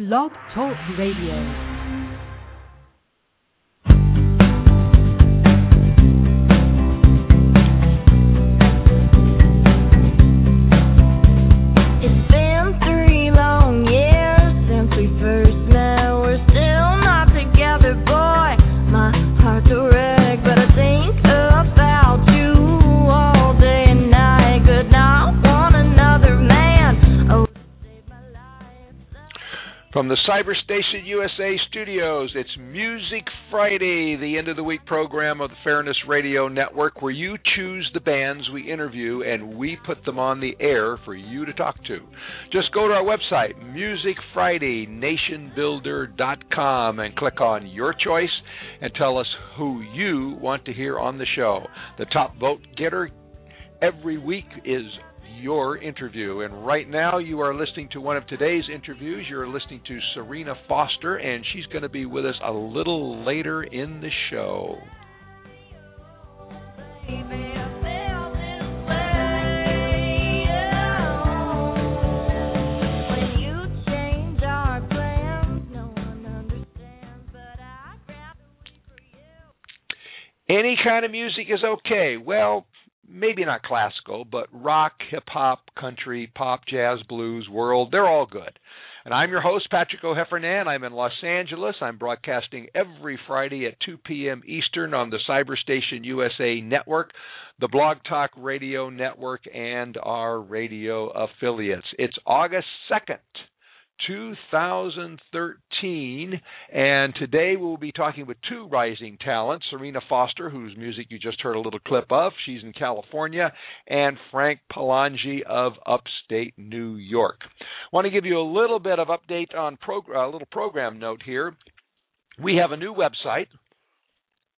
Blog Talk Radio. Cyberstation USA studios, it's Music Friday, the end of the week program of the Fairness Radio Network, where you choose the bands we interview and we put them on the air for you to talk to. Just go to our website, musicfridaynationbuilder.com, and click on your choice and tell us who you want to hear on the show. The top vote getter every week is your interview. And right now, you are listening to one of today's interviews. You're listening to Serena Foster, and she's going to be with us a little later in the show. Any kind of music is okay. Well, maybe not classical, but rock, hip hop, country, pop, jazz, blues, world, they're all good. And I'm your host, Patrick O'Heffernan. I'm in Los Angeles. I'm broadcasting every Friday at 2 p.m. Eastern on the Cyberstation USA network, the Blog Talk Radio network, and our radio affiliates. It's August 2nd. 2013. And today we'll be talking with two rising talents Serena Foster, whose music you just heard a little clip of. She's in California. And Frank Pilangi of upstate New York. want to give you a little bit of update on prog- a little program note here. We have a new website,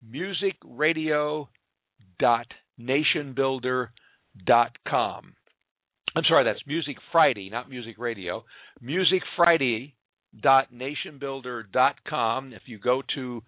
musicradio.nationbuilder.com. I'm sorry, that's Music Friday, not Music Radio. MusicFriday.nationbuilder.com. If you go to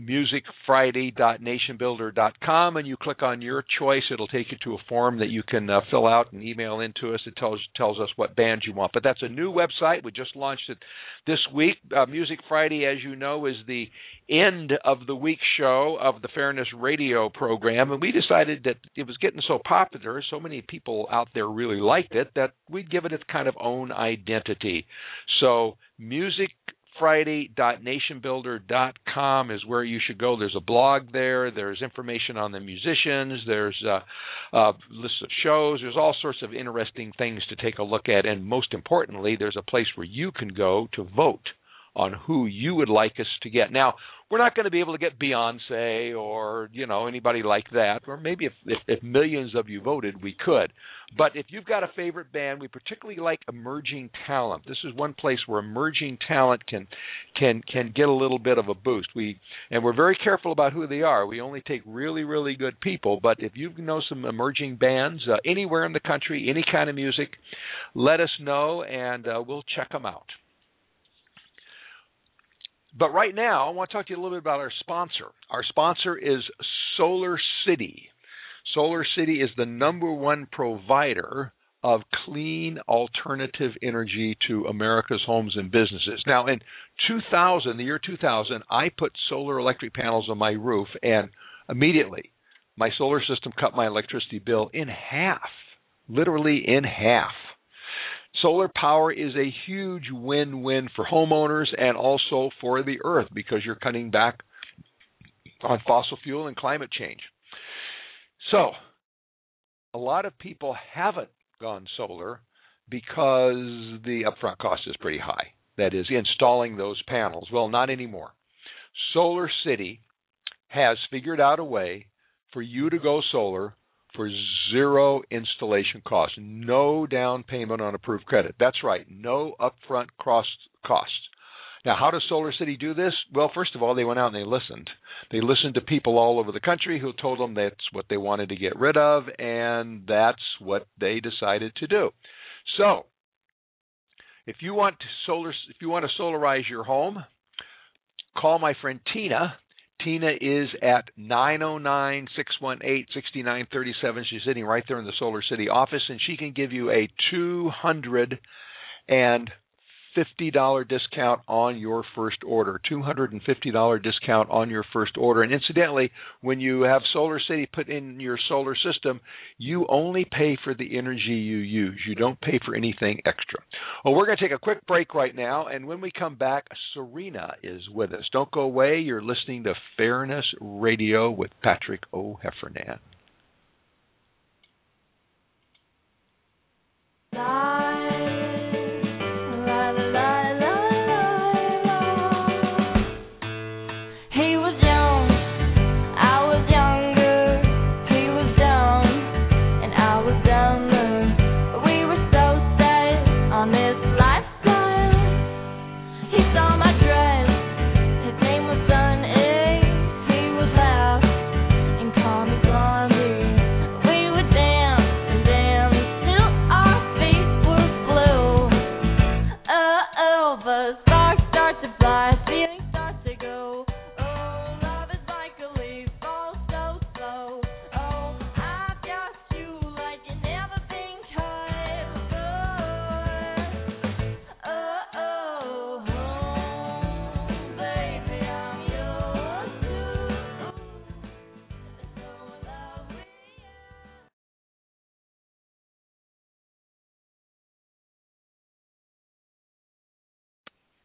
musicfriday.nationbuilder.com and you click on your choice, it'll take you to a form that you can uh, fill out and email into us. It tells tells us what band you want. But that's a new website. We just launched it this week. Uh, Music Friday, as you know, is the end of the week show of the Fairness Radio program, and we decided that it was getting so popular, so many people out there really liked it, that we'd give it its kind of own identity. So, music friday.nationbuilder.com is where you should go. There's a blog there. There's information on the musicians. There's uh, uh, a, a list of shows. There's all sorts of interesting things to take a look at. And most importantly, there's a place where you can go to vote on who you would like us to get. Now, we're not going to be able to get Beyonce or you know anybody like that, or maybe if, if if millions of you voted, we could. But if you've got a favorite band, we particularly like emerging talent. This is one place where emerging talent can can can get a little bit of a boost. We and we're very careful about who they are. We only take really really good people. But if you know some emerging bands uh, anywhere in the country, any kind of music, let us know and uh, we'll check them out. But right now, I want to talk to you a little bit about our sponsor. Our sponsor is Solar City. Solar City is the number one provider of clean alternative energy to America's homes and businesses. Now, in 2000, the year 2000, I put solar electric panels on my roof, and immediately my solar system cut my electricity bill in half, literally in half. Solar power is a huge win win for homeowners and also for the earth because you're cutting back on fossil fuel and climate change. So, a lot of people haven't gone solar because the upfront cost is pretty high. That is, installing those panels. Well, not anymore. Solar City has figured out a way for you to go solar for zero installation cost, no down payment on approved credit. That's right, no upfront cost costs. Now, how does Solar City do this? Well, first of all, they went out and they listened. They listened to people all over the country who told them that's what they wanted to get rid of, and that's what they decided to do. So, if you want solar, if you want to solarize your home, call my friend Tina. Tina is at 909 618 6937. She's sitting right there in the Solar City office, and she can give you a 200 and $250 discount on your first order. $250 discount on your first order. And incidentally, when you have Solar City put in your solar system, you only pay for the energy you use. You don't pay for anything extra. Well, we're going to take a quick break right now, and when we come back, Serena is with us. Don't go away. You're listening to Fairness Radio with Patrick O'Heffernan.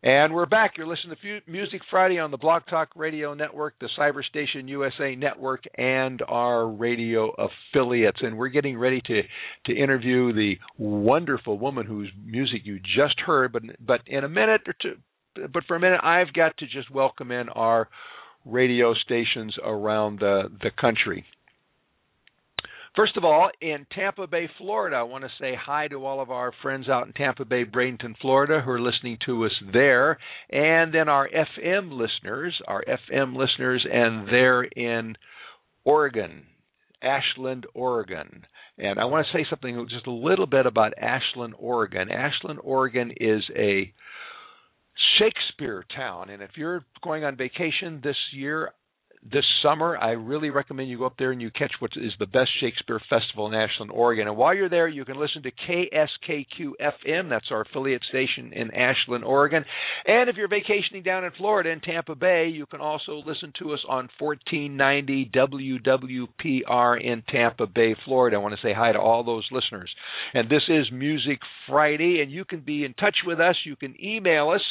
And we're back. You're listening to Music Friday on the Blog Talk Radio Network, the Cyberstation USA Network, and our radio affiliates. And we're getting ready to, to interview the wonderful woman whose music you just heard. But but in a minute or two, but for a minute, I've got to just welcome in our radio stations around the the country. First of all, in Tampa Bay, Florida, I want to say hi to all of our friends out in Tampa Bay, Bradenton, Florida, who are listening to us there. And then our FM listeners, our FM listeners, and they're in Oregon, Ashland, Oregon. And I want to say something just a little bit about Ashland, Oregon. Ashland, Oregon is a Shakespeare town. And if you're going on vacation this year, this summer, I really recommend you go up there and you catch what is the best Shakespeare festival in Ashland, Oregon. And while you're there, you can listen to KSKQ FM. That's our affiliate station in Ashland, Oregon. And if you're vacationing down in Florida in Tampa Bay, you can also listen to us on 1490 WWPR in Tampa Bay, Florida. I want to say hi to all those listeners. And this is Music Friday, and you can be in touch with us. You can email us.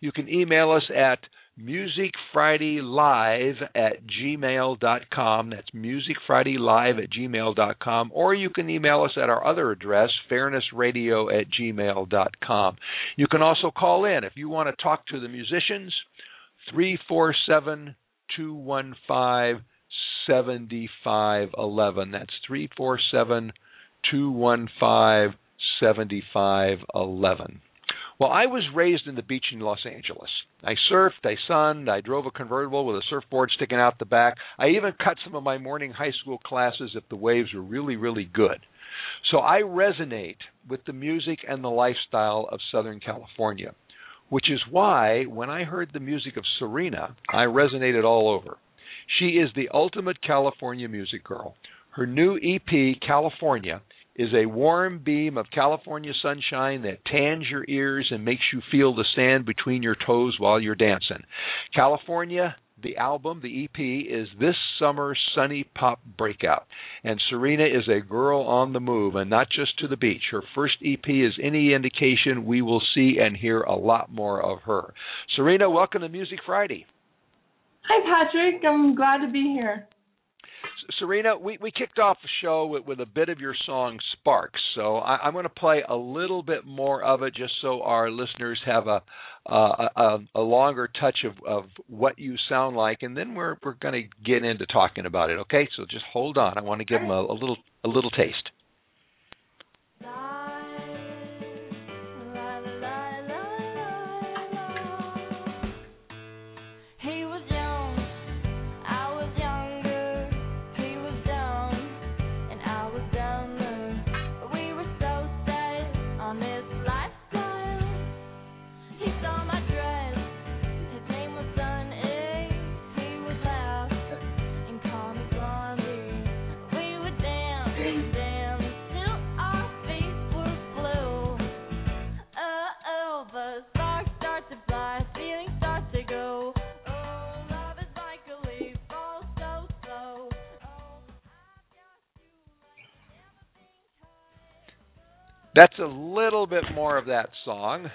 You can email us at musicfridaylive at gmail.com. That's musicfridaylive at gmail.com. Or you can email us at our other address, fairnessradio at gmail.com. You can also call in if you want to talk to the musicians, 347 215 7511. That's 347 215 7511. Well, I was raised in the beach in Los Angeles. I surfed, I sunned, I drove a convertible with a surfboard sticking out the back. I even cut some of my morning high school classes if the waves were really, really good. So I resonate with the music and the lifestyle of Southern California, which is why when I heard the music of Serena, I resonated all over. She is the ultimate California music girl. Her new EP, California, is a warm beam of California sunshine that tans your ears and makes you feel the sand between your toes while you're dancing. California, the album, the EP, is this summer's sunny pop breakout. And Serena is a girl on the move and not just to the beach. Her first EP is any indication we will see and hear a lot more of her. Serena, welcome to Music Friday. Hi, Patrick. I'm glad to be here. Serena, we, we kicked off the show with, with a bit of your song Sparks. So I, am going to play a little bit more of it just so our listeners have a uh, a, a longer touch of, of what you sound like, and then we're we're going to get into talking about it. Okay, so just hold on. I want to give them a, a little a little taste. That's a little bit more of that song.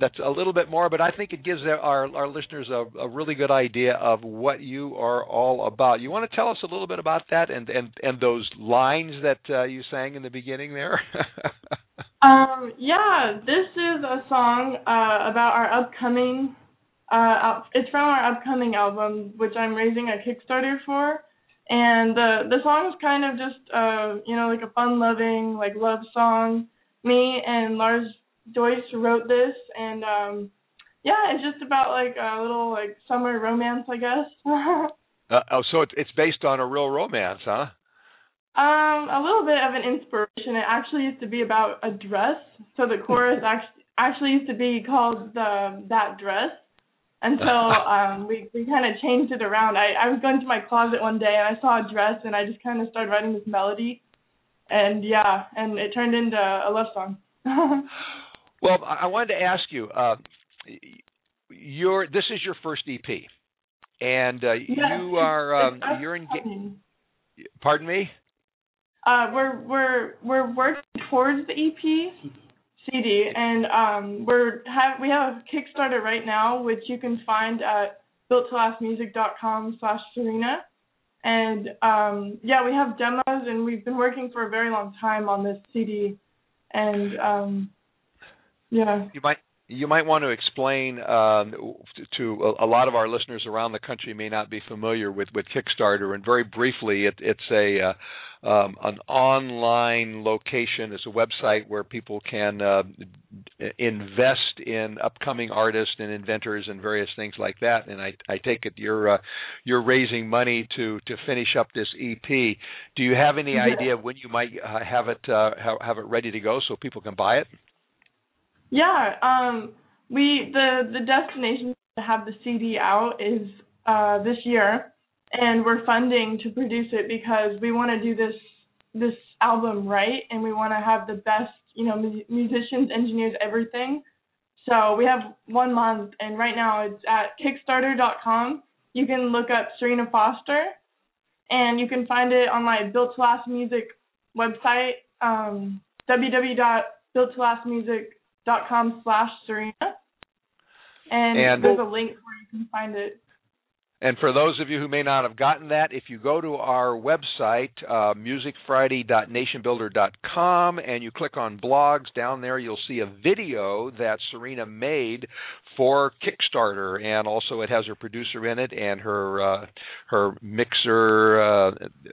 That's a little bit more, but I think it gives our our listeners a, a really good idea of what you are all about. You want to tell us a little bit about that and and and those lines that uh, you sang in the beginning there. um, yeah, this is a song uh, about our upcoming. Uh, it's from our upcoming album, which I'm raising a Kickstarter for, and the the song is kind of just uh, you know like a fun-loving like love song. Me and Lars Joyce wrote this, and um, yeah, it's just about like a little like summer romance, I guess. uh, oh, so it's based on a real romance, huh? Um, a little bit of an inspiration. It actually used to be about a dress. So the chorus actually actually used to be called the that dress. And so um we we kind of changed it around. I I was going to my closet one day and I saw a dress and I just kind of started writing this melody. And yeah, and it turned into a love song. Well, I wanted to ask you. Uh, your this is your first EP, and uh, yes, you are um, you're in. Pardon me. Uh, we're we're we're working towards the EP CD, and um, we're have we have a Kickstarter right now, which you can find at builttolastmusic.com slash Serena. And um, yeah, we have demos, and we've been working for a very long time on this CD, and um, yeah. You might you might want to explain um, to a, lot of our listeners around the country may not be familiar with, with Kickstarter, and very briefly, it, it's a uh, um, an online location. It's a website where people can uh, invest in upcoming artists and inventors and various things like that. And I, I take it you're uh, you're raising money to to finish up this EP. Do you have any idea when you might uh, have it uh, have it ready to go so people can buy it? Yeah, um, we the the destination to have the CD out is uh, this year, and we're funding to produce it because we want to do this this album right, and we want to have the best, you know, mu- musicians, engineers, everything. So we have one month, and right now it's at Kickstarter.com. You can look up Serena Foster, and you can find it on my Built to Last Music website, um, www.builttolastmusic.com slash serena And, and there's a link where you can find it. And for those of you who may not have gotten that, if you go to our website, uh, musicfriday.nationbuilder.com, and you click on blogs, down there you'll see a video that Serena made for Kickstarter, and also it has her producer in it, and her uh, her mixer, uh,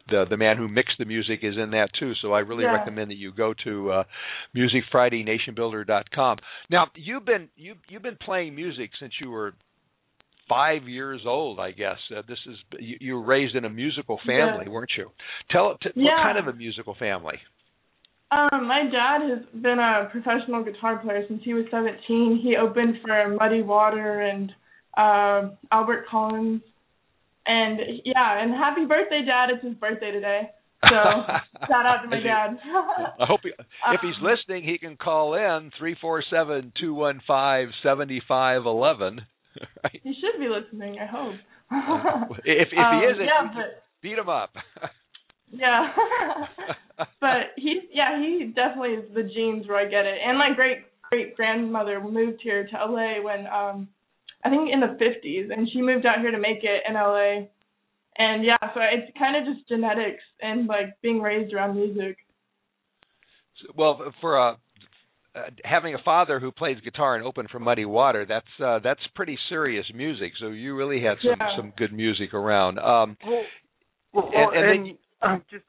the the man who mixed the music is in that too. So I really yeah. recommend that you go to uh, musicfridaynationbuilder.com. Now you've been you you've been playing music since you were five years old, I guess. Uh, this is you, you, were raised in a musical family, yeah. weren't you? Tell t- yeah. what kind of a musical family? Um, my dad has been a professional guitar player since he was 17. He opened for Muddy Water and uh, Albert Collins. And yeah, and happy birthday, Dad! It's his birthday today. So shout out to my dad. I hope he, if he's um, listening, he can call in three four seven two one five seventy five eleven. right? He should be listening. I hope. if if um, he isn't, yeah, but, beat him up. yeah, but he yeah he definitely is the genes where I get it. And my great great grandmother moved here to LA when um I think in the 50s, and she moved out here to make it in LA. And yeah, so it's kind of just genetics and like being raised around music. Well, for a uh, having a father who plays guitar and open for Muddy Water, that's uh, that's pretty serious music. So you really had some yeah. some good music around. Um, well, well, and, and, and then, um, just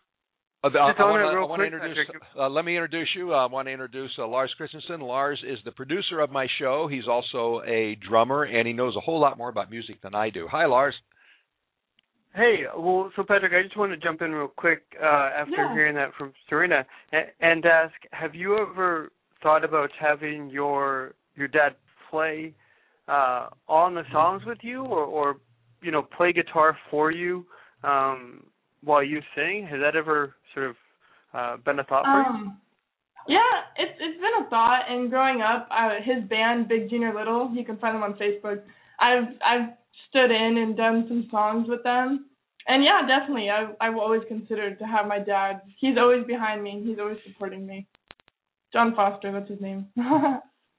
uh, I, just I want to introduce. Uh, let me introduce you. I want to introduce uh, Lars Christensen. Lars is the producer of my show. He's also a drummer, and he knows a whole lot more about music than I do. Hi, Lars. Hey, well, so Patrick, I just want to jump in real quick uh, after yeah. hearing that from Serena and, and ask: Have you ever thought about having your your dad play uh, on the songs with you, or, or you know, play guitar for you um, while you sing? Has that ever sort of uh, been a thought for um, you? Yeah, it's it's been a thought. And growing up, uh, his band Big Junior Little, you can find them on Facebook. I've I've stood in and done some songs with them. And yeah, definitely, I I've always considered to have my dad. He's always behind me. He's always supporting me. John Foster, that's his name.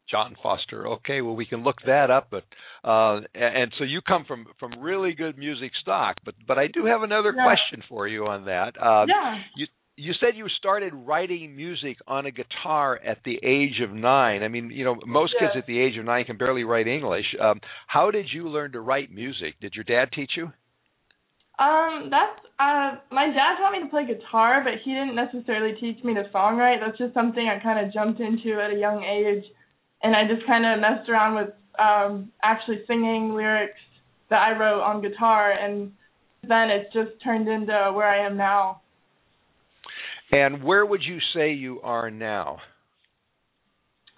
John Foster. Okay, well we can look that up. But uh, and so you come from from really good music stock. But but I do have another Yeah. question for you on that. Uh, yeah. You you said you started writing music on a guitar at the age of nine. I mean, you know, most kids at the age of nine can barely write English. Um, how did you learn to write music? Did your dad teach you? Um, that's uh my dad taught me to play guitar, but he didn't necessarily teach me to songwrite. That's just something I kind of jumped into at a young age, and I just kind of messed around with um actually singing lyrics that I wrote on guitar, and then it's just turned into where I am now. And where would you say you are now?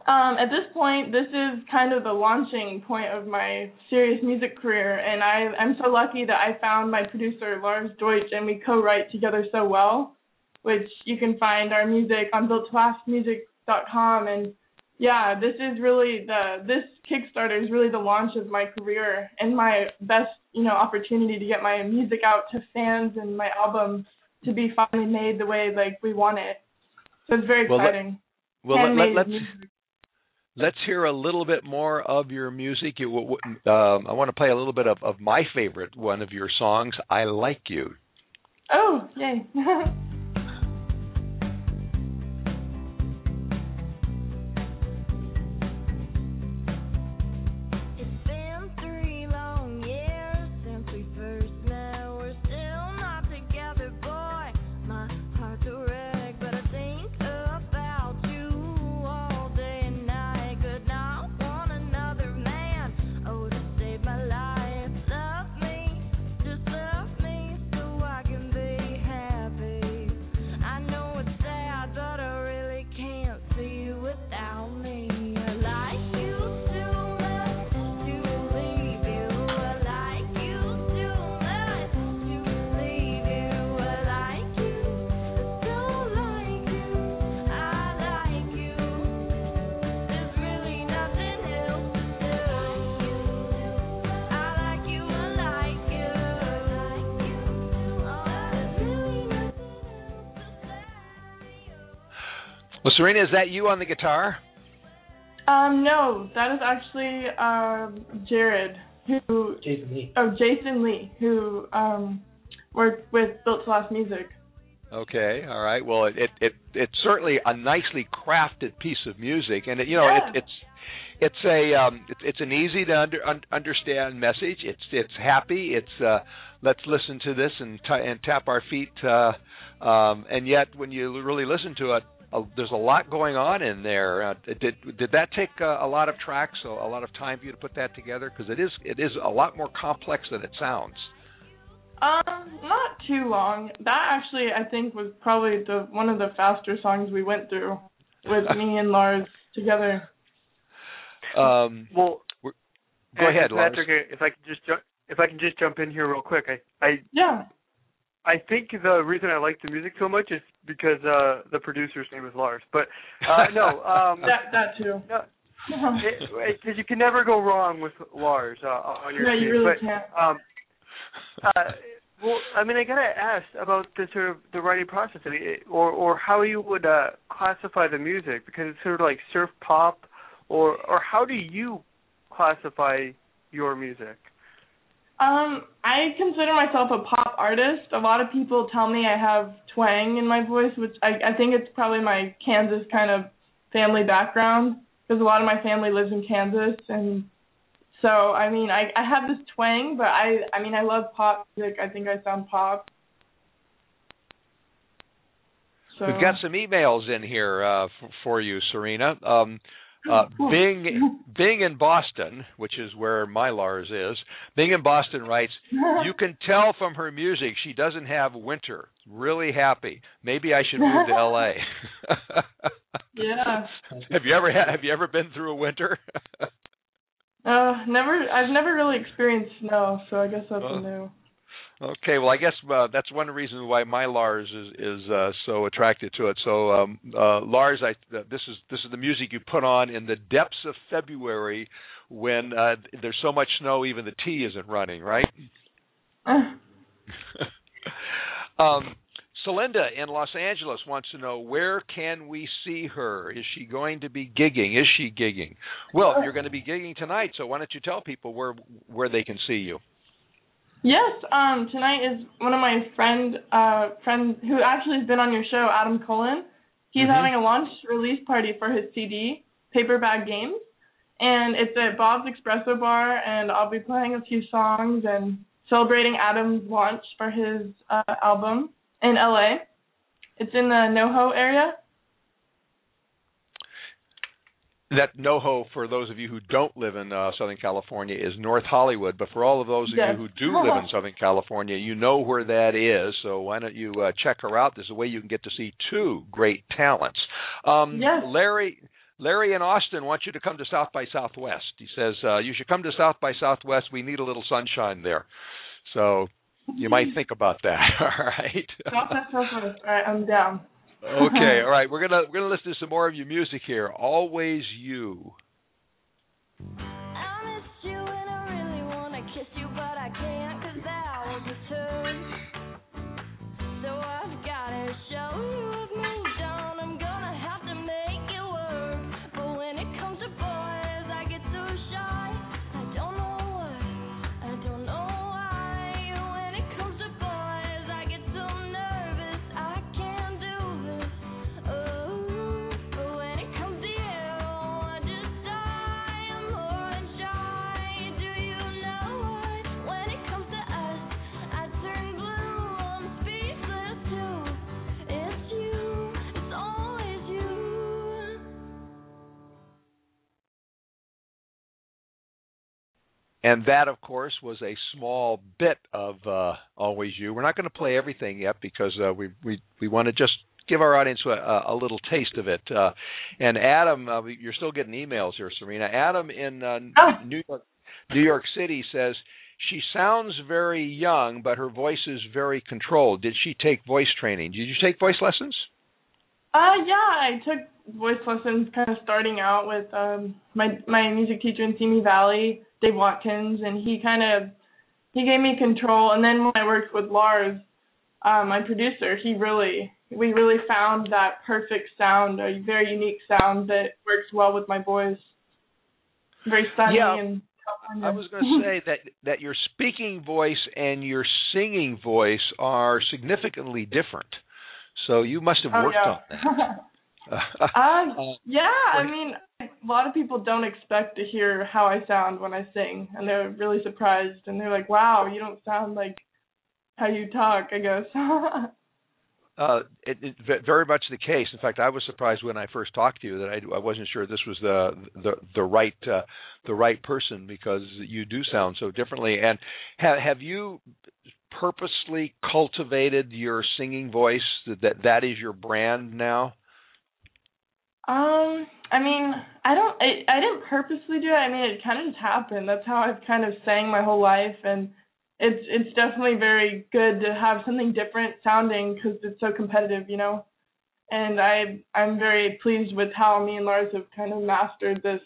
Um, at this point, this is kind of the launching point of my serious music career, and I, I'm so lucky that I found my producer Lars Deutsch, and we co-write together so well. Which you can find our music on BuiltToLastMusic.com, and yeah, this is really the this Kickstarter is really the launch of my career and my best you know opportunity to get my music out to fans and my album to be finally made the way like we want it. So it's very Well, let- exciting. Well, let, Handmade let, let's music. Let's hear a little bit more of your music. You, um, I want to play a little bit of, of my favorite one of your songs, "I Like You." Oh, yay. say. Is that you on the guitar? um, no, that is actually um Jared who Jason Lee. oh Jason Lee who um worked with Built to Last Music. Okay, all right. Well, it it, it it's certainly a nicely crafted piece of music, and it, you know Yeah. it, it's it's a um it's it's an easy to under, un, understand message. It's it's happy. It's uh let's listen to this and t- and tap our feet. Uh, um, and yet when you really listen to it, uh, there's a lot going on in there. Uh, did did that take uh, a lot of tracks, a, a lot of time for you to put that together? Because it is it is a lot more complex than it sounds. Um, not too long. That actually I think was probably the one of the faster songs we went through with me and Lars together. Um, Well, go and ahead, Lars. Patrick, if I could just jump, if I can just jump in here real quick, I I Yeah. I think the reason I like the music so much is because uh the producer's name is Lars. But uh no, um That that too. no, because you can never go wrong with Lars uh, on your no, team. you really but, can't. Um, uh, well, I mean, I gotta ask about the sort of the writing process, I mean, it- or or how you would uh, classify the music because it's sort of like surf pop, or or how do you classify your music? Um, I consider myself a pop artist. A lot of people tell me I have twang in my voice, which I, I think it's probably my Kansas kind of family background because a lot of my family lives in Kansas, and so I mean I I have this twang, but I I mean I love pop music. I think I sound pop. So We've got some emails in here uh, for you, Serena. Um, uh. Bing, Bing in Boston, which is where my Lars is. Bing in Boston writes, "You can tell from her music she doesn't have winter. Really happy. Maybe I should move to L.A." Yeah. have you ever had, have you ever been through a winter? Uh, never. I've never really experienced snow, so I guess that's Oh. new. Okay, well, I guess uh, that's one reason why my Lars is is uh, so attracted to it. So, um, uh, Lars, I uh, this is this is the music you put on in the depths of February when uh, there's so much snow, even the T isn't running, right? um, Celinda in Los Angeles wants to know where can we see her? Is she going to be gigging? Is she gigging? Well, you're going to be gigging tonight, so why don't you tell people where where they can see you? Yes, um, tonight is one of my friend uh friends who actually has been on your show, Adam Cullen. He's Mhm. having a launch release party for his CD, Paper Bag Games, and it's at Bob's Espresso Bar, and I'll be playing a few songs and celebrating Adam's launch for his uh, album in LA. It's in the NoHo area. That NoHo, for those of you who don't live in uh, Southern California, is North Hollywood. But for all of those of Yes. you who do live in Southern California, you know where that is. So why don't you uh, check her out? There's a way you can get to see two great talents. Um, Yes. Larry. Larry in Austin wants you to come to South by Southwest. He says uh, you should come to South by Southwest. We need a little sunshine there. So you might think about that. All right. Southwest, Southwest. All right, I'm down. Okay. All right. We're gonna we're gonna listen to some more of your music here. Always you. And that, of course, was a small bit of uh, Always You. We're not going to play everything yet because uh, we we we want to just give our audience a, a little taste of it. Uh, and Adam, uh, you're still getting emails here, Serena. Adam in uh, Oh. New York, New York City says she sounds very young, but her voice is very controlled. Did she take voice training? Did you take voice lessons? Uh yeah, I took voice lessons kind of starting out with um my my music teacher in Simi Valley, Dave Watkins, and he kind of he gave me control and then when I worked with Lars, uh, my producer, he really we really found that perfect sound, a very unique sound that works well with my voice. Very sunny Yeah. and I was going to say that that your speaking voice and your singing voice are significantly different. So you must have Oh, worked yeah. on that. Uh, Uh, yeah, I mean, a lot of people don't expect to hear how I sound when I sing, and they're really surprised, and they're like, "Wow, you don't sound like how you talk." I guess. uh, it, it, very much the case. In fact, I was surprised when I first talked to you that I, I wasn't sure this was the the the right uh, the right person because you do sound so differently. And have have you purposely cultivated your singing voice that that, that is your brand now? Um, I mean, I don't, I, I didn't purposely do it. I mean, it kind of just happened. That's how I've kind of sang my whole life, and it's it's definitely very good to have something different sounding because it's so competitive, you know. And I I'm very pleased with how me and Lars have kind of mastered this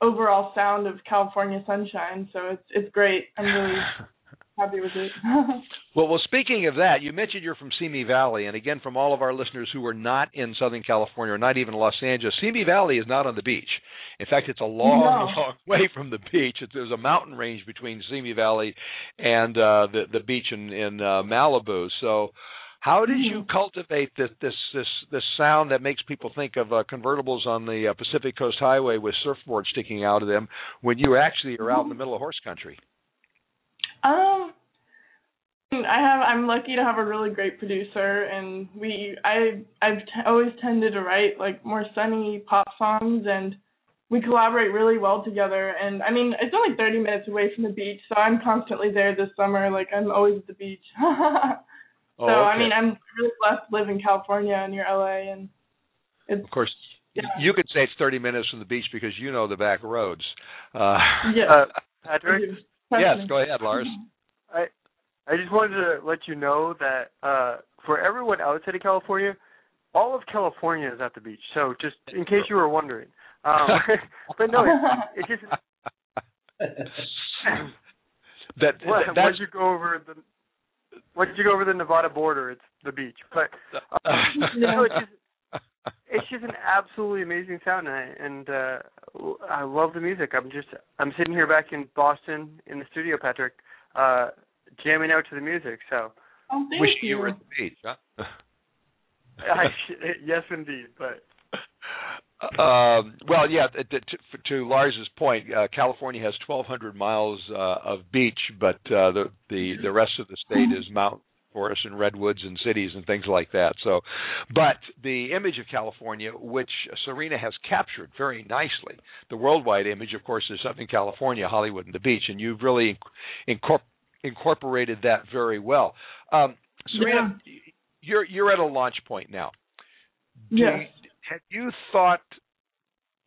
overall sound of California sunshine. So it's it's great. I'm really happy with it. Well, well, speaking of that, you mentioned you're from Simi Valley, and again, from all of our listeners who are not in Southern California or not even Los Angeles, Simi Valley is not on the beach. In fact, it's a long, No. long way from the beach. It's, there's a mountain range between Simi Valley and uh, the the beach in in uh, Malibu. So, how did you cultivate this this this this sound that makes people think of uh, convertibles on the uh, Pacific Coast Highway with surfboards sticking out of them when you actually are out in the middle of horse country? Um, I have. I'm lucky to have a really great producer, and we. I. I've t- always tended to write like more sunny pop songs, and we collaborate really well together. And I mean, it's only 30 minutes away from the beach, so I'm constantly there this summer. Like I'm always at the beach. so Oh, I mean, I'm really blessed to live in California near LA, and it's Of course, Yeah. you could say it's 30 minutes from the beach because you know the back roads. Uh, yeah. Uh, Patrick, yes, go ahead, Lars. I I just wanted to let you know that uh for everyone outside of California, all of California is at the beach. So just in case you were wondering. Um but no, it, it just that, once that's you go over the once you go over the Nevada border, it's the beach. But you know, it's just it's just an absolutely amazing sound, and I, and uh, I love the music. I'm just I'm sitting here back in Boston in the studio, Patrick, uh, jamming out to the music. So Oh, thank Wish you. you were at the beach, huh? I, yes, indeed. But Um, well, yeah. To, to, to Lars's point, uh, California has 1,200 miles uh, of beach, but uh, the the the rest of the state is mountain forests and redwoods and cities and things like that. So, but the image of California, which Serena has captured very nicely, the worldwide image, of course, is Southern California, Hollywood, and the beach, and you've really incorpor- incorporated that very well. Um, Serena, you're you're at a launch point now. Do Yes. you- have you thought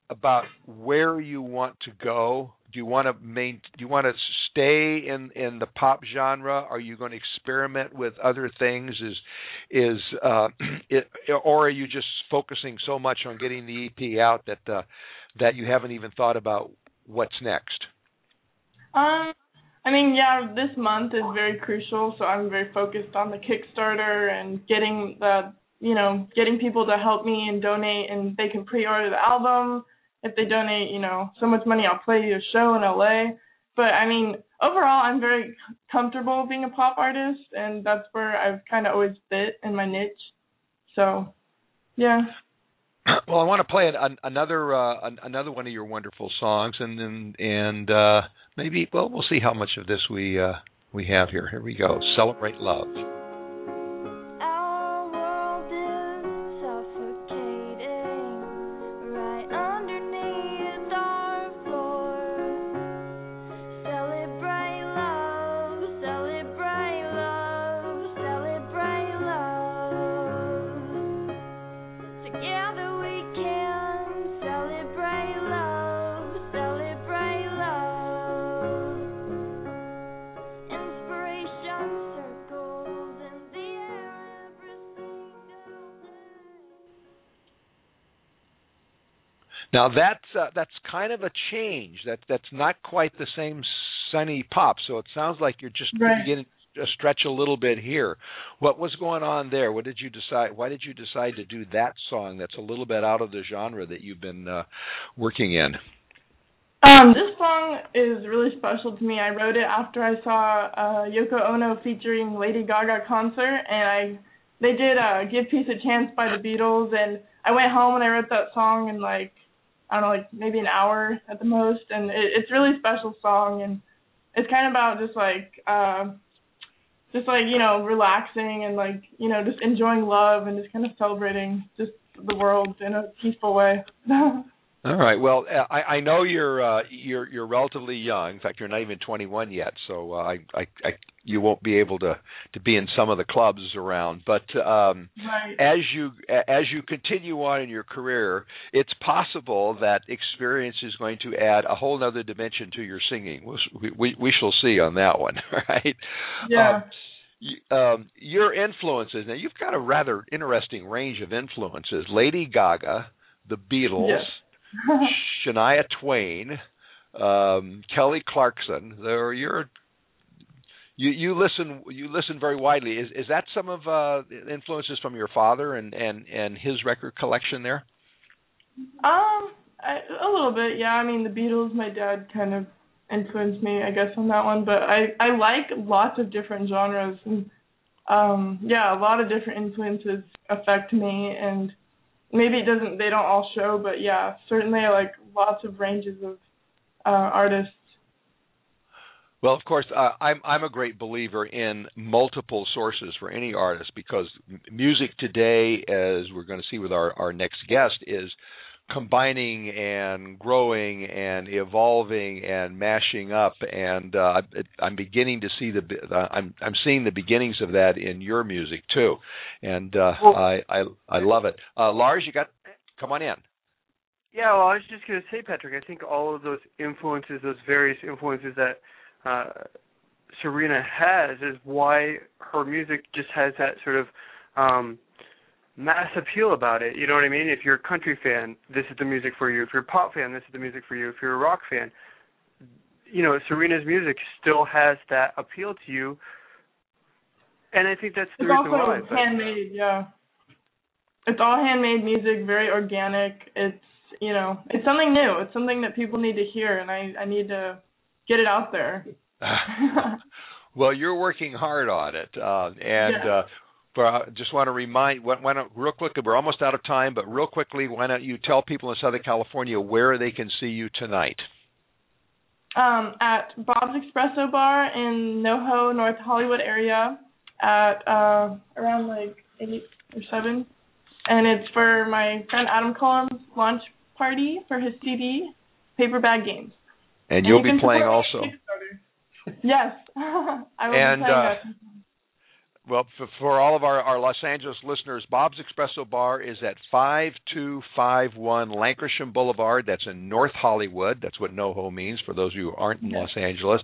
about where you want to go? Do you want to main? Do you want to stay in in the pop genre? Are you going to experiment with other things? Is is uh, it, or are you just focusing so much on getting the EP out that uh, that you haven't even thought about what's next? Um, I mean, yeah, this month is very crucial, so I'm very focused on the Kickstarter and getting the, you know, getting people to help me and donate, and they can pre-order the album. If they donate, you know, so much money, I'll play a show in LA. But I mean, overall, I'm very comfortable being a pop artist, and that's where I've kind of always fit in my niche. So, yeah. Well, I want to play an, an, another uh, an, another one of your wonderful songs, and and, and uh, maybe well, we'll see how much of this we uh, we have here. Here we go. Celebrate love. Now that's uh, that's kind of a change. That that's not quite the same sunny pop. So it sounds like you're just Right. beginning to stretch a little bit here. What was going on there? What did you decide? Why did you decide to do that song? That's a little bit out of the genre that you've been uh, working in. Um, this song is really special to me. I wrote it after I saw uh, Yoko Ono featuring Lady Gaga concert, and I they did uh, "Give Peace a Chance" by the Beatles, and I went home and I wrote that song in like I don't know, like maybe an hour at the most, and it, it's really special song, and it's kind of about just like uh, just like you know relaxing and like you know just enjoying love and just kind of celebrating just the world in a peaceful way. All right. Well, uh, I, I know you're uh, you're you're relatively young. In fact, you're not even 21 yet, so uh, I, I I you won't be able to to be in some of the clubs around. But um, right. as you as you continue on in your career, it's possible that experience is going to add a whole other dimension to your singing. We we, we shall see on that one, right? Yeah. Um, um, your influences. Now, you've got a rather interesting range of influences. Lady Gaga, the Beatles, Yes. Shania Twain, um, Kelly Clarkson. There, you're you you listen you listen very widely. Is is that some of uh, influences from your father and and and his record collection there? Um, I, a little bit, yeah. I mean, the Beatles, my dad kind of influenced me, I guess, on that one. But I I like lots of different genres, and um, yeah, a lot of different influences affect me, and maybe it doesn't, they don't all show, but yeah, certainly I like lots of ranges of uh, artists. Well, of course, uh, I'm I'm a great believer in multiple sources for any artist because music today, as we're going to see with our our next guest, is combining and growing and evolving and mashing up and uh I'm beginning to see the uh, I'm I'm seeing the beginnings of that in your music too and uh Well- I I I love it. Uh Lars, you got come on in. Yeah, well, I was just going to say, Patrick, I think all of those influences, those various influences that uh, Serena has, is why her music just has that sort of um, mass appeal about it. You know what I mean? If you're a country fan, this is the music for you. If you're a pop fan, this is the music for you. If you're a rock fan, you know, Serena's music still has that appeal to you and I think that's the it's reason also why. but- handmade, yeah. It's all handmade music, very organic. It's you know, it's something new. It's something that people need to hear, and I I need to get it out there. well, you're working hard on it, uh, and Yeah. uh, but I just want to remind, why, why don't real quickly? We're almost out of time, but real quickly, why don't you tell people in Southern California where they can see you tonight? um, at Bob's Espresso Bar in NoHo, North Hollywood area, at uh, around like eight or seven, and it's for my friend Adam Cullum's launch party for his CD, Paper Bag Games. And you'll you be playing also. me on Kickstarter. Yes, I will And, be playing uh. Well, for, for all of our, our Los Angeles listeners, Bob's Espresso Bar is at 5251 Lankershim Boulevard. That's in North Hollywood. That's what NoHo means for those of you who aren't in Los Angeles.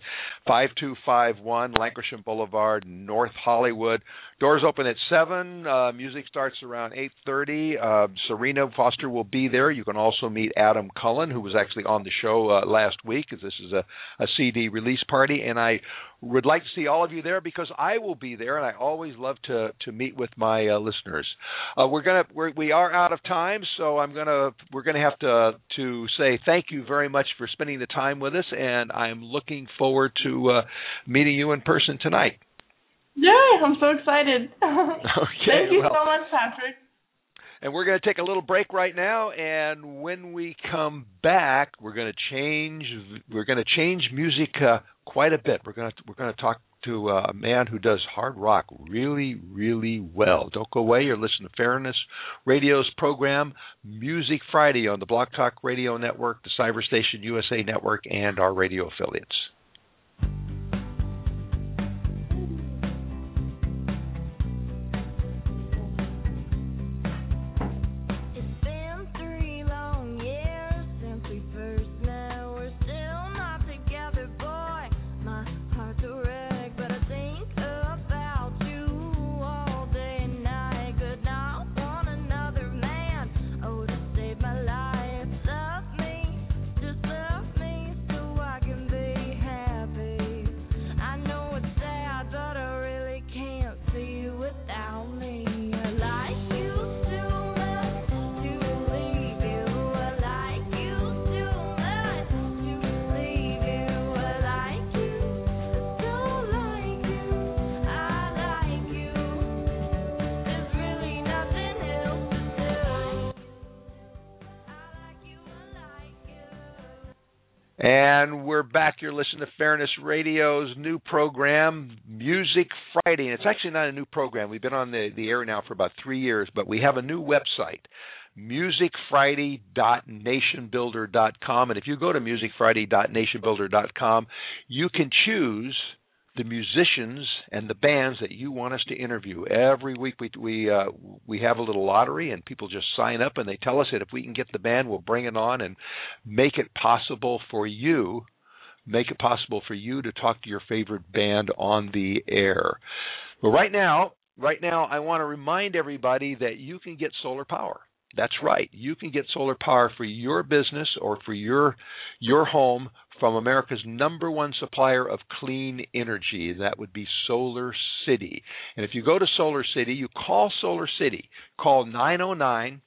5251 Lankershim Boulevard, North Hollywood. Doors open at 7. Uh, music starts around 8.30. Uh, Serena Foster will be there. You can also meet Adam Cullen, who was actually on the show uh, last week, because this is a, a CD release party. And I would like to see all of you there because I will be there, and I always love to to meet with my uh, listeners. Uh, we're gonna we're, we are out of time, so I'm gonna we're gonna have to to say thank you very much for spending the time with us, and I'm looking forward to uh, meeting you in person tonight. Yay! I'm so excited. Okay, Thank you well- so much, Patrick. And we're going to take a little break right now, and when we come back, we're going to change. We're going to change music uh, quite a bit. We're going to we're going to talk to a man who does hard rock really, really well. Don't go away. You're listening to Fairness Radio's program, Music Friday, on the Blog Talk Radio Network, the Cyber Station USA Network, and our radio affiliates. And we're back. You're listening to Fairness Radio's new program, Music Friday. And it's actually not a new program. We've been on the, the air now for about three years, but we have a new website, musicfriday.nationbuilder.com. And if you go to musicfriday.nationbuilder.com, you can choose the musicians and the bands that you want us to interview. Every week we we uh, we have a little lottery, and people just sign up and they tell us that if we can get the band, we'll bring it on and make it possible for you, make it possible for you to talk to your favorite band on the air. But right now, right now, I want to remind everybody that you can get solar power. That's right. You can get solar power for your business or for your your home from America's number one supplier of clean energy. That would be Solar City. And if you go to Solar City, you call Solar City. Call 909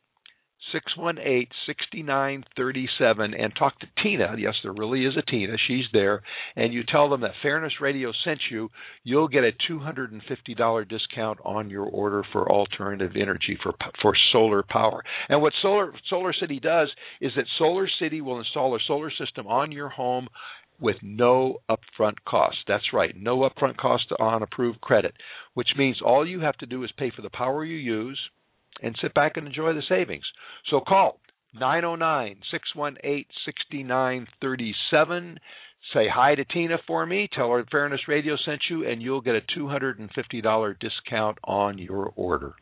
618 6937 and talk to Tina. Yes, there really is a Tina. She's there. And you tell them that Fairness Radio sent you. You'll get a $250 discount on your order for alternative energy for for solar power. And what Solar Solar City does is that Solar City will install a solar system on your home with no upfront cost. That's right, no upfront cost on approved credit, which means all you have to do is pay for the power you use and sit back and enjoy the savings. So call 909 618 6937. Say hi to Tina for me. Tell her Fairness Radio sent you, and you'll get a $250 discount on your order.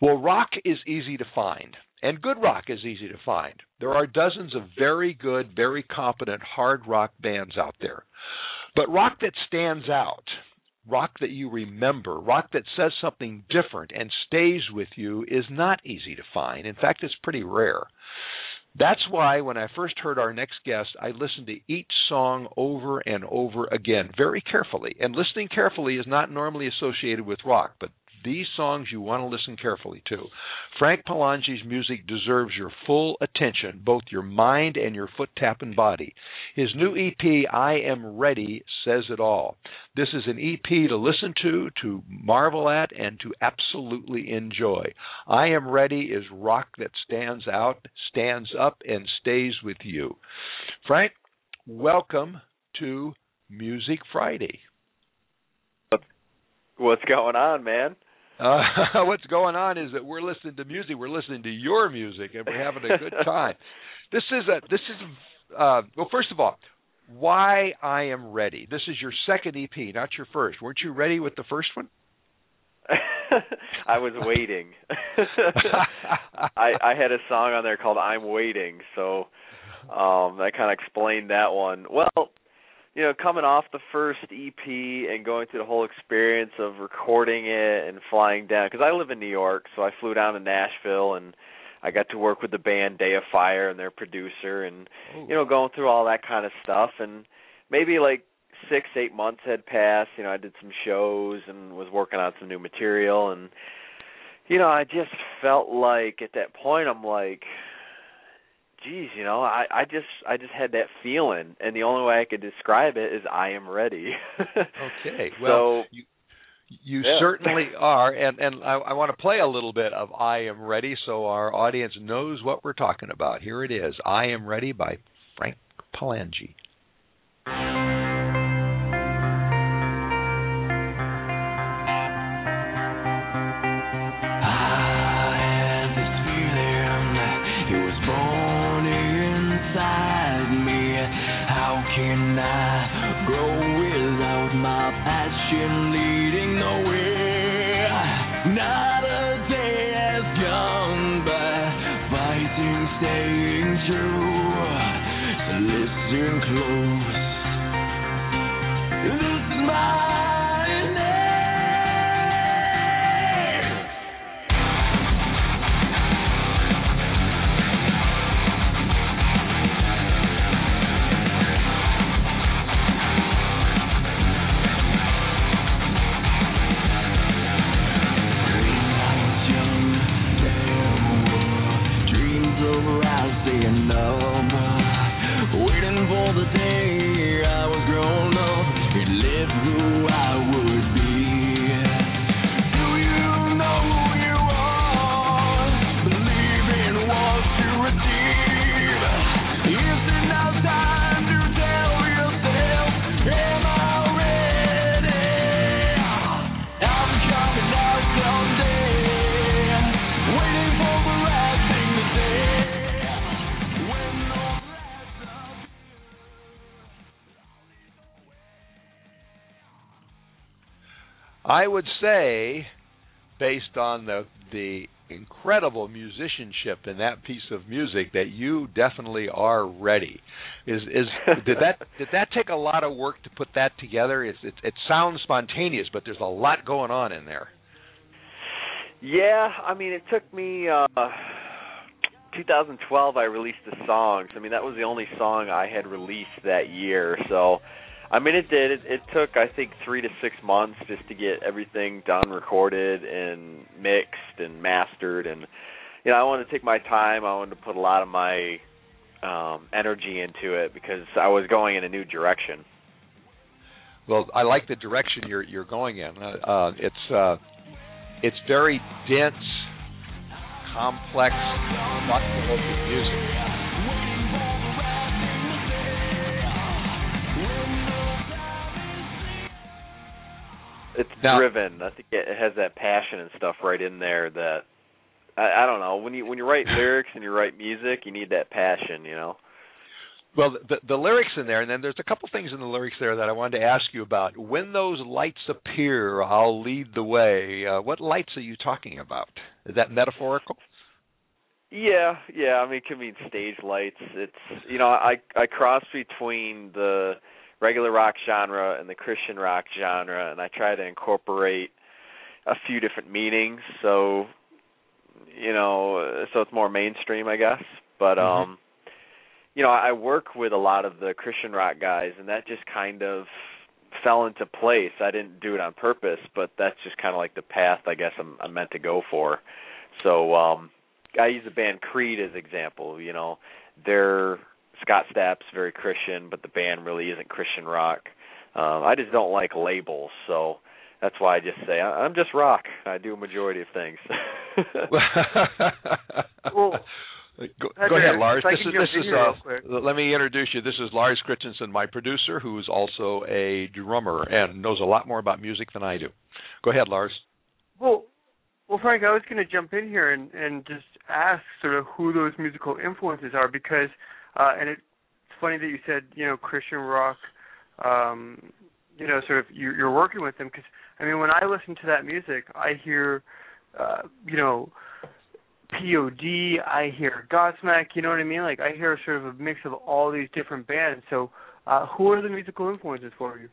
Well, rock is easy to find, and good rock is easy to find. There are dozens of very good, very competent hard rock bands out there. But rock that stands out, rock that you remember, rock that says something different and stays with you is not easy to find. In fact, it's pretty rare. That's why when I first heard our next guest, I listened to each song over and over again, very carefully. And listening carefully is not normally associated with rock, but these songs you want to listen carefully to. Frank Pilangi's music deserves your full attention, both your mind and your foot tapping body. His new EP, I Am Ready, says it all. This is an EP to listen to, to marvel at, and to absolutely enjoy. I Am Ready is rock that stands out, stands up, and stays with you. Frank, welcome to Music Friday. What's going on, man? Uh, what's going on is that we're listening to music. We're listening to your music, and we're having a good time. this is a this is uh, well. First of all, why I am ready. This is your second EP, not your first. Weren't you ready with the first one? I was waiting. I I had a song on there called "I'm Waiting," so um that kind of explained that one. Well, you know, coming off the first EP and going through the whole experience of recording it and flying down because I live in New York, so I flew down to Nashville and I got to work with the band Day of Fire and their producer and Ooh. you know going through all that kind of stuff and maybe like six eight months had passed you know i did some shows and was working on some new material and you know i just felt like at that point i'm like geez, you know, I I just I just had that feeling, and the only way I could describe it is I am ready. okay, well, so, you you yeah. certainly are, and and I, I want to play a little bit of "I Am Ready" so our audience knows what we're talking about. Here it is, "I Am Ready" by Frank Pilangi. I would say, based on the the incredible musicianship in that piece of music, that you definitely are ready. Is is did that did that take a lot of work to put that together? It's, it it sounds spontaneous, but there's a lot going on in there. Yeah, I mean, it took me. uh 2012, I released the songs. I mean, that was the only song I had released that year. So, I mean, it did. It, it took, I think, three to six months just to get everything done, recorded, and mixed and mastered. And you know, I wanted to take my time. I wanted to put a lot of my um energy into it because I was going in a new direction. Well, I like the direction you're you're going in. Uh, uh, it's uh, it's very dense, complex, thought-provoking music. It's Now- driven. I think it has that passion and stuff right in there that I, I don't know. When you when you write lyrics and you write music, you need that passion, you know. Well, the, the lyrics in there, and then there's a couple things in the lyrics there that I wanted to ask you about. When those lights appear, I'll lead the way. Uh, what lights are you talking about? Is that metaphorical? Yeah, yeah. I mean, it can mean stage lights. It's you know, I I cross between the regular rock genre and the Christian rock genre, and I try to incorporate a few different meanings. So, you know, so it's more mainstream, I guess. But Mhm. um you know, I work with a lot of the Christian rock guys and that just kind of fell into place. I didn't do it on purpose, but that's just kind of like the path I guess I'm, I'm meant to go for. So um I use the band Creed as example, you know. They're Scott Stapp's very Christian, but the band really isn't Christian rock. Um I just don't like labels, so that's why I just say I- I'm just rock. I do a majority of things. Well, go, go ahead, Lars. This is this is uh, let me introduce you. This is Lars Christensen, my producer, who is also a drummer and knows a lot more about music than I do. Go ahead, Lars. Well, well, Frank, I was going to jump in here and and just ask sort of who those musical influences are because, uh, and it's funny that you said you know Christian rock, um, you know, sort of you're, you're working with them because I mean when I listen to that music, I hear, uh, you know. POD, I hear Godsmack, you know what I mean? Like I hear sort of a mix of all these different bands. So, uh who are the musical influences for you?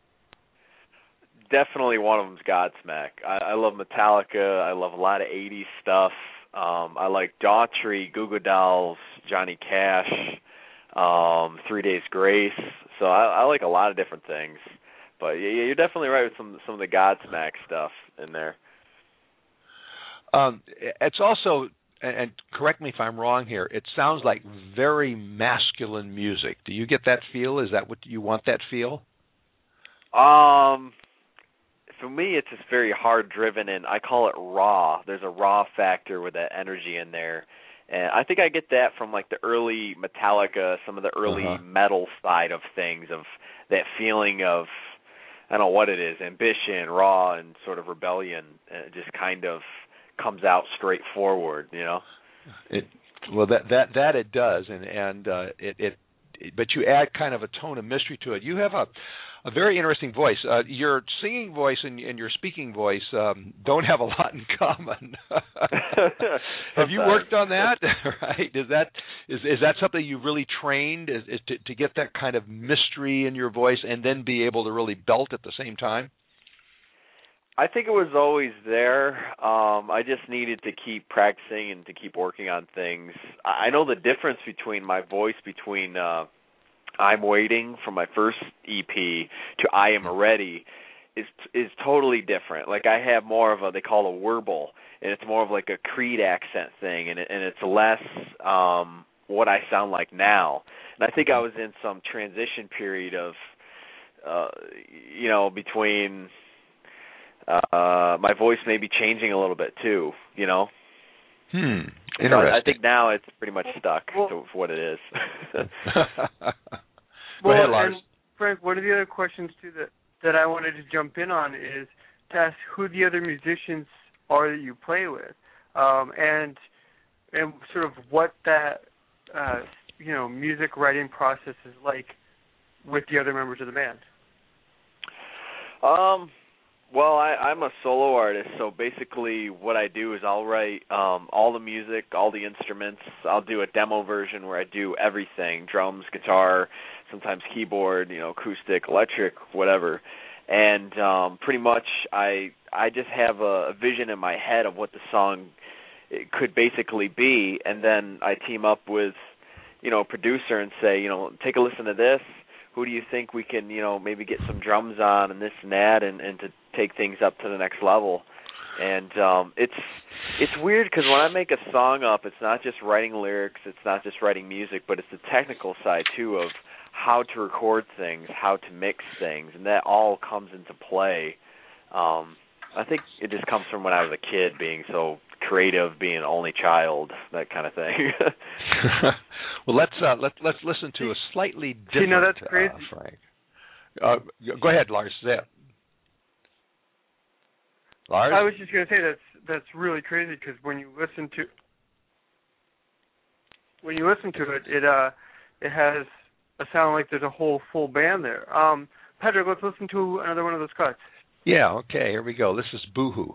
definitely one of them's Godsmack. I, I love Metallica. I love a lot of '80s stuff. Um, I like Daughtry, Goo Goo Dolls, Johnny Cash, um, Three Days Grace. So I, I like a lot of different things. But yeah, you're definitely right with some some of the Godsmack stuff in there. Um, it's also, and and correct me if I'm wrong here. It sounds like very masculine music. Do you get that feel? Is that what you want? That feel? Um, for me, it's just very hard driven, and I call it raw. There's a raw factor with that energy in there, and I think I get that from like the early Metallica, some of the early Uh-huh. metal side of things, of that feeling of I don't know what it is, ambition, raw, and sort of rebellion. It just kind of comes out straightforward, you know. It well that that that it does, and and uh, it it but you add kind of a tone of mystery to it. You have a a very interesting voice. Uh, your singing voice and, and your speaking voice um, don't have a lot in common. have you worked on that? right? Is that is is that something you've really trained? Is, is to to get that kind of mystery in your voice and then be able to really belt at the same time? I think it was always there. Um, I just needed to keep practicing and to keep working on things. I I know the difference between my voice between uh I'm waiting from my first EP to I am ready is is totally different. Like I have more of a they call a warble and it's more of like a Creed accent thing and and it's less um what I sound like now. And I think I was in some transition period of uh you know between uh my voice may be changing a little bit too, you know. Hmm. So I, I think now it's pretty much stuck Well- to what it is. Go ahead, Well, Lars. and Frank, one of the other questions too that that I wanted to jump in on is to ask who the other musicians are that you play with, um, and and sort of what that uh, you know music writing process is like with the other members of the band. Um, well, I, I'm a solo artist, so basically what I do is I'll write um, all the music, all the instruments. I'll do a demo version where I do everything: drums, guitar, sometimes keyboard, you know, acoustic, electric, whatever. And um, pretty much, I I just have a, a vision in my head of what the song could basically be, and then I team up with you know a producer and say, you know, take a listen to this who do you think we can, you know, maybe get some drums on and this and that, and and to take things up to the next level. And um it's it's weird because when I make a song up, it's not just writing lyrics, it's not just writing music, but it's the technical side too of how to record things, how to mix things, and that all comes into play. Um I think it just comes from when I was a kid being so creative, being an only child, that kind of thing. well, let's uh, let let's listen to a slightly different. you know that's uh, crazy. Frank. Uh, go ahead, Lars. Say it. Lars. I was just gonna say that's that's really crazy because when you listen to when you listen to it, it uh it has a sound like there's a whole full band there. Um, Patrick, let's listen to another one of those cuts. Yeah. Okay. Here we go. This is Boohoo.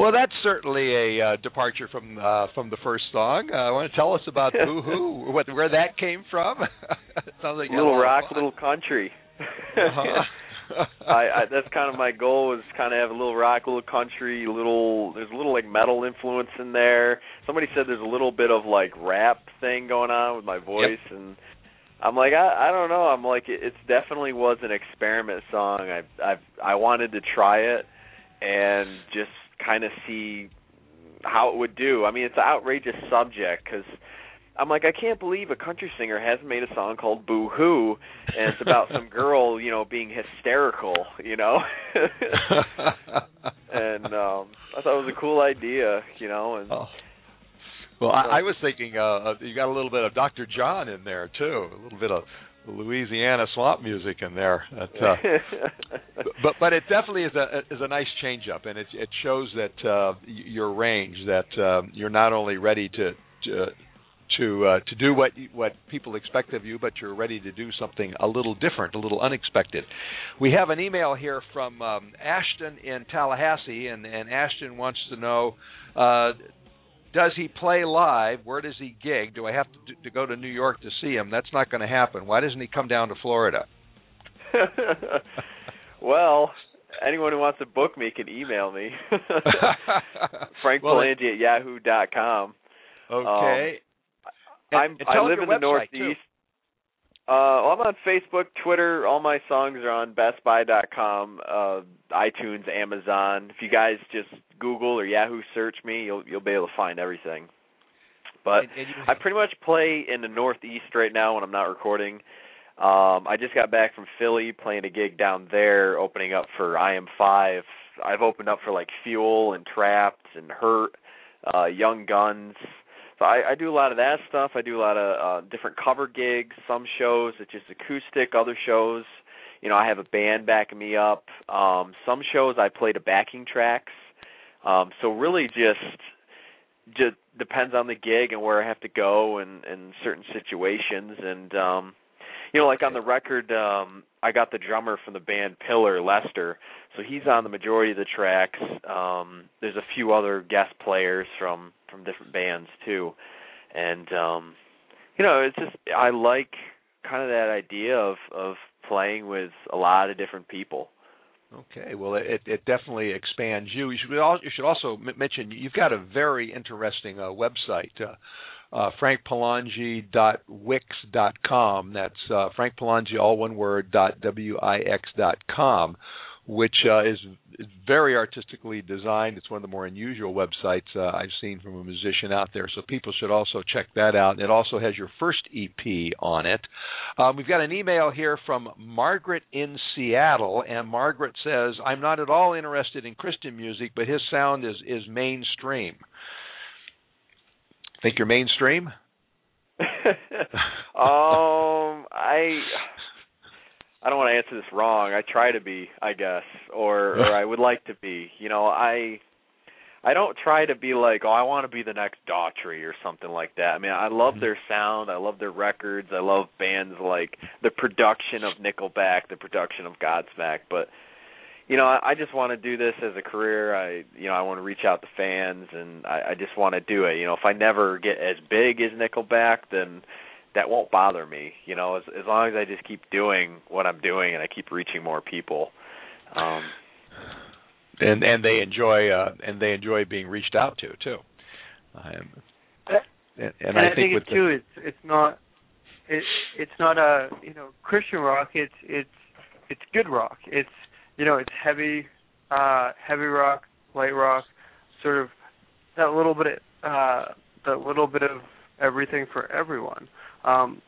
Well, that's certainly a uh, departure from uh, from the first song. Uh, want to tell us about Boo Hoo, what where that came from? Sounds like you had a little rock, fun. little country. Uh-huh. I, I that's kind of my goal is kind of have a little rock, little country, little there's a little like metal influence in there. Somebody said there's a little bit of like rap thing going on with my voice and I'm like I I don't know. I'm like it, it's definitely was an experiment song. I I I wanted to try it and just kind of see how it would do. I mean, it's an outrageous subject cuz I'm like, I can't believe a country singer hasn't made a song called Boo Hoo, and it's about some girl, you know, being hysterical, you know. and um I thought it was a cool idea, you know, and Oh. Well, I, I was thinking uh, you got a little bit of Dr. John in there too, a little bit of Louisiana swamp music in there. That, uh, but but it definitely is a is a nice change up, and it it shows that uh, your range that um, you're not only ready to to to, uh, to do what what people expect of you, but you're ready to do something a little different, a little unexpected. We have an email here from um, Ashton in Tallahassee, and, and Ashton wants to know. Uh, does he play live? Where does he gig? Do I have to, to go to New York to see him? That's not going to happen. Why doesn't he come down to Florida? well, anyone who wants to book me can email me. Frank Well, Pilangi at yahoo dot com. Okay. Um, I'm and I tell us live in the Northeast. too. Uh, well, I'm on Facebook, Twitter. All my songs are on BestBuy.com, uh, iTunes, Amazon. If you guys just Google or Yahoo search me, you'll you'll be able to find everything. But And- and you- I pretty much play in the Northeast right now when I'm not recording. Um, I just got back from Philly playing a gig down there, opening up for I Am Five. I've opened up for like Fuel and Trapt and Hurt, uh, Young Guns. So I, I do a lot of that stuff. I do a lot of uh, different cover gigs. Some shows it's just acoustic. Other shows, you know, I have a band backing me up. Um, some shows I play to backing tracks. Um, so really, just just depends on the gig and where I have to go and and certain situations. And um, you know, like on the record, um, I got the drummer from the band Pillar, Lester. So he's on the majority of the tracks. Um, there's a few other guest players from from different bands too, and um, you know, it's just I like kind of that idea of of playing with a lot of different people. Okay, well, it it definitely expands you. You should al- you should also mention you've got a very interesting uh, website, uh, uh, frankpilangi.wix.com. That's uh, Frank all one word, dot w-i-x dot com, which uh, is is very artistically designed. It's one of the more unusual websites uh, I've seen from a musician out there. So people should also check that out. It also has your first EP on it. Um, we've got an email here from Margaret in Seattle, and Margaret says, "I'm not at all interested in Christian music, but his sound is is mainstream." Think you're mainstream? um, I I don't want to answer this wrong. I try to be, I guess, or or I would like to be. You know, I I don't try to be like, oh, I want to be the next Daughtry or something like that. I mean, I love their sound, I love their records, I love bands like the production of Nickelback, the production of Godsmack, but you know, I, I just want to do this as a career. I, you know, I want to reach out to fans, and I, I just want to do it. You know, if I never get as big as Nickelback, then that won't bother me. You know, as as long as I just keep doing what I'm doing and I keep reaching more people. Um, and and they enjoy uh, and they enjoy being reached out to too. Um, and, and, I, I think, with it too. It's it's not it it's not a you know Christian rock. It's it's it's good rock. It's you know it's heavy uh heavy rock, light rock, sort of that little bit of, uh that little bit of everything for everyone. Um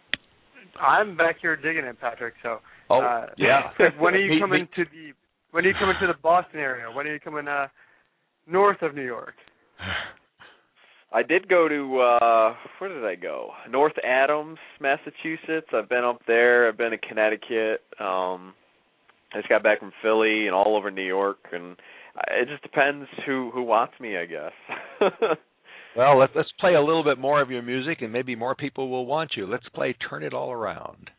I'm back here digging it, Patrick. So oh uh, yeah. when are you coming to the when are you coming to the Boston area? When are you coming uh north of New York? I did go to uh where did I go? North Adams, Massachusetts. I've been up there. I've been to Connecticut. Um I just got back from Philly and all over New York and it just depends who who wants me, I guess. Well, let's let's play a little bit more of your music, and maybe more people will want you. Let's play "Turn It All Around."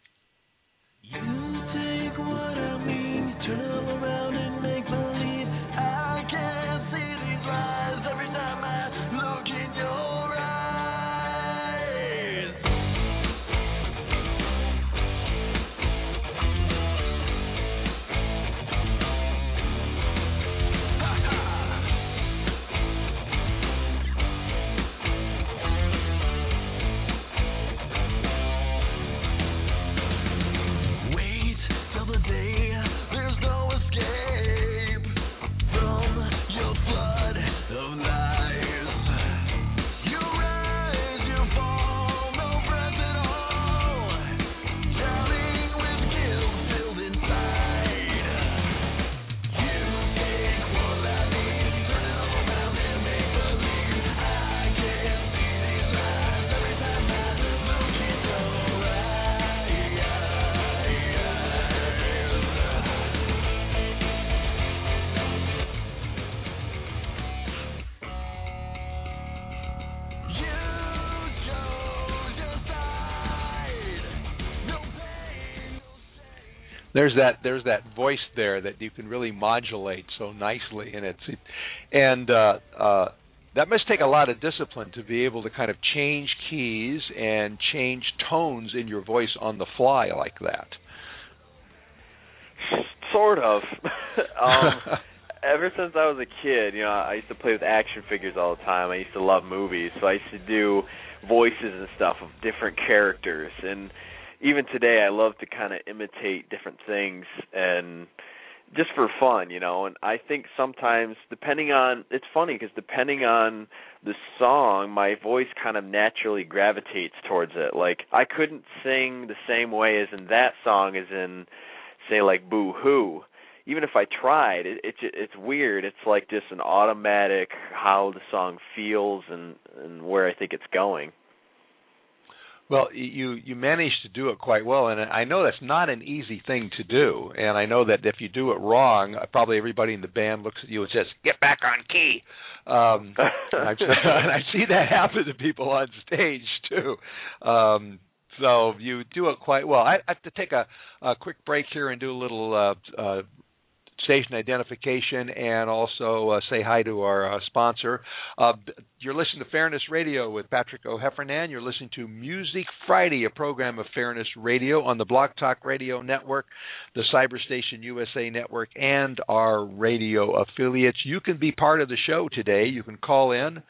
There's that there's that voice there that you can really modulate so nicely, and it's and uh, uh, that must take a lot of discipline to be able to kind of change keys and change tones in your voice on the fly like that. sort of. um ever since I was a kid, you know, I used to play with action figures all the time. I used to love movies, so I used to do voices and stuff of different characters. And even today, I love to kind of imitate different things and just for fun, you know. And I think sometimes, depending on, it's funny because depending on the song, my voice kind of naturally gravitates towards it. Like I couldn't sing the same way as in that song as in, say, like Boo Hoo even if I tried, it, it it's weird. It's like just an automatic how the song feels and and where I think it's going. Well, you you managed to do it quite well, and I know that's not an easy thing to do. And I know that if you do it wrong, uh, probably everybody in the band looks at you and says, "Get back on key." Um, and, I see that happen to people on stage too. Um, so you do it quite well. I, I have to take a, a quick break here and do a little uh, uh, station identification and also uh, say hi to our uh, sponsor. Uh, you're listening to Fairness Radio with Patrick O'Heffernan. You're listening to Music Friday, a program of Fairness Radio on the Blog Talk Radio Network, the Cyberstation USA Network, and our radio affiliates. You can be part of the show today. You can call in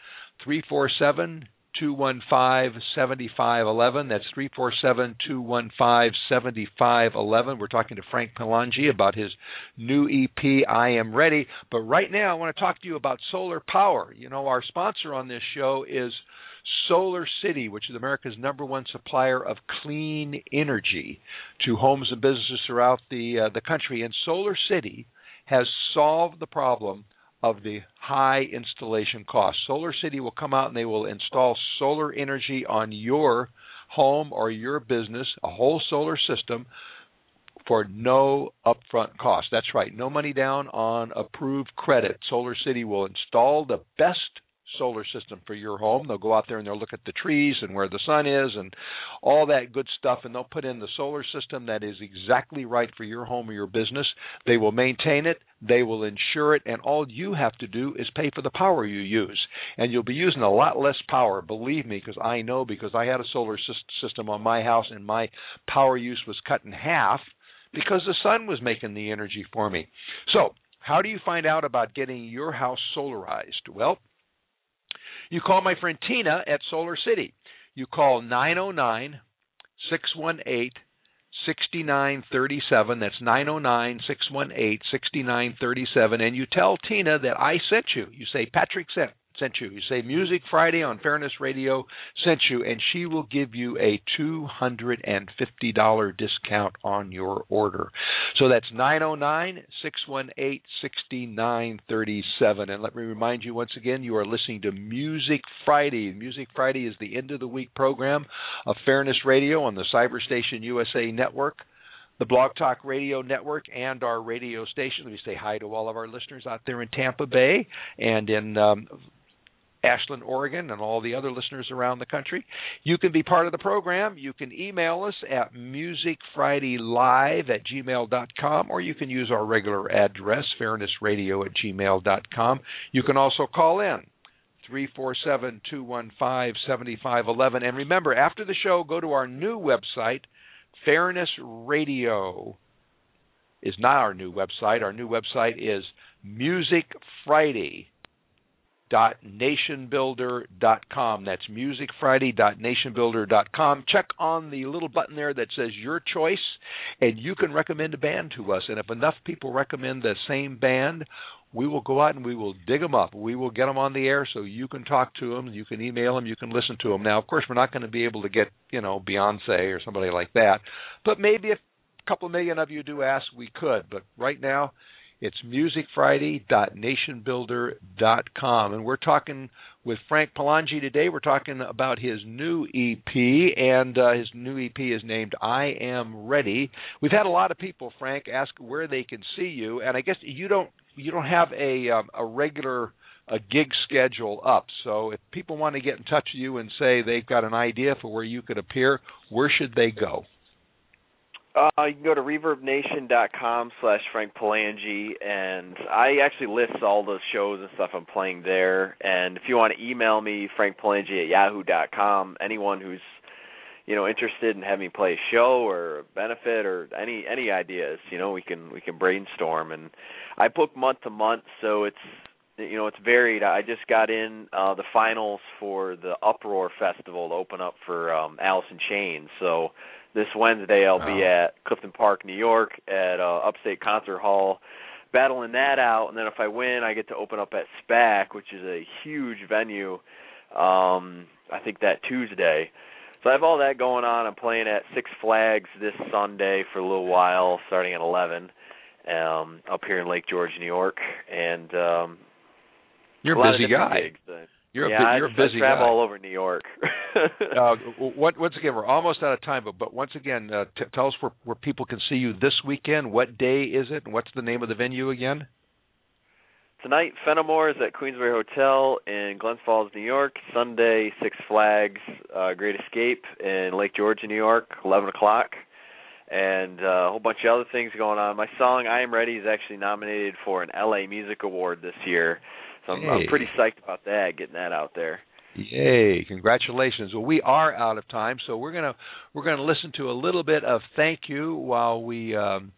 347 215 7511. That's 347 215 7511. We're talking to Frank Pilangi about his new EP, I Am Ready. But right now, I want to talk to you about solar power. You know, our sponsor on this show is Solar City, which is America's number one supplier of clean energy to homes and businesses throughout the uh, the country. And Solar City has solved the problem of the high installation cost. Solar City will come out and they will install solar energy on your home or your business, a whole solar system for no upfront cost. That's right, no money down on approved credit. Solar City will install the best solar system for your home. They'll go out there and they'll look at the trees and where the sun is and all that good stuff, and they'll put in the solar system that is exactly right for your home or your business. They will maintain it, they will insure it, and all you have to do is pay for the power you use. And you'll be using a lot less power, believe me, because I know because I had a solar system on my house and my power use was cut in half because the sun was making the energy for me. So, how do you find out about getting your house solarized? Well, you call my friend Tina at Solar City. You call 909 618 6937. That's 909 618 6937. And you tell Tina that I sent you. You say, Patrick sent sent you. You say Music Friday on Fairness Radio sent you, and she will give you a $250 discount on your order. So that's 909 618 6937. And let me remind you once again, you are listening to Music Friday. Music Friday is the end of the week program of Fairness Radio on the Cyberstation USA network the Blog Talk Radio Network and our radio station. Let me say hi to all of our listeners out there in Tampa Bay and in um, Ashland, Oregon, and all the other listeners around the country. You can be part of the program. You can email us at musicfridaylive at gmail.com, or you can use our regular address, fairnessradio at gmail.com. You can also call in. 347 215 7511. And remember, after the show, go to our new website, Fairness Radio is not our new website. Our new website is musicfriday.nationbuilder.com. That's musicfriday.nationbuilder.com. Check on the little button there that says your choice, and you can recommend a band to us. And if enough people recommend the same band, we will go out and we will dig them up. We will get them on the air so you can talk to them, you can email them, you can listen to them. Now, of course, we're not going to be able to get, you know, Beyonce or somebody like that, but maybe if a couple million of you do ask, we could. But right now, it's musicfriday.nationbuilder.com, and we're talking with Frank Pilangi today. We're talking about his new EP, and uh, his new EP is named "I Am Ready." We've had a lot of people, Frank, ask where they can see you, and I guess you don't you don't have a um, a regular a gig schedule up. So if people want to get in touch with you and say they've got an idea for where you could appear, where should they go? Uh, you can go to reverbnation.com slash Frank Pilangi, and I actually list all the shows and stuff I'm playing there. And if you want to email me, frankpilangi at yahoo.com, anyone who's you know interested in having me play a show or a benefit or any any ideas, you know, we can we can brainstorm. And I book month to month, so it's you know it's varied. I just got in uh the finals for the Uproar Festival to open up for um Alice in Chains, so this Wednesday I'll be Oh. at Clifton Park, New York, at uh, Upstate Concert Hall, battling that out. And then if I win, I get to open up at SPAC, which is a huge venue. Um, I think that Tuesday. So I have all that going on. I'm playing at Six Flags this Sunday for a little while, starting at 11, um, up here in Lake George, New York, and um, You're a a lot of busy guy. gigs. Uh, You're yeah, a, bu- I you're a just- I travel guy. all over New York. uh, what, once again, we're almost out of time, but, but once again, uh, t- tell us where, where people can see you this weekend. What day is it, and what's the name of the venue again? Tonight, Fenimore is at Queensbury Hotel in Glens Falls, New York. Sunday, Six Flags, uh, Great Escape in Lake George, New York, 11 o'clock. And uh, a whole bunch of other things going on. My song "I Am Ready" is actually nominated for an LA Music Award this year, so I'm, Hey. I'm pretty psyched about that, getting that out there. Yay! Congratulations. Well, we are out of time, so we're gonna we're gonna listen to a little bit of "Thank You" while we um,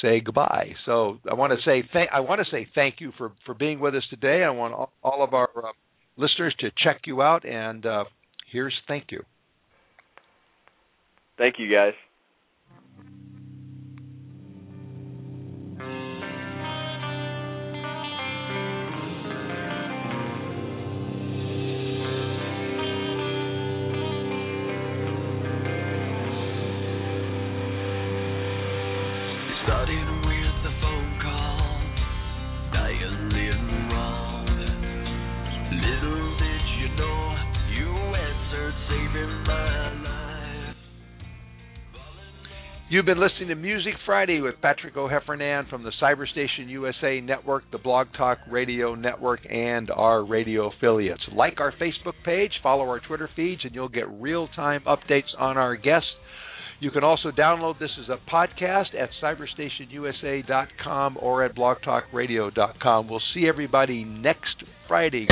say goodbye. So I want to say thank I want to say thank you for for being with us today. I want all, all of our uh, listeners to check you out, and uh, here's "Thank You." Thank you, guys. You've been listening to Music Friday with Patrick O'Heffernan from the Cyberstation USA Network, the Blog Talk Radio Network, and our radio affiliates. Like our Facebook page, follow our Twitter feeds, and you'll get real time updates on our guests. You can also download this as a podcast at cyberstationusa.com or at blogtalkradio.com. We'll see everybody next Friday.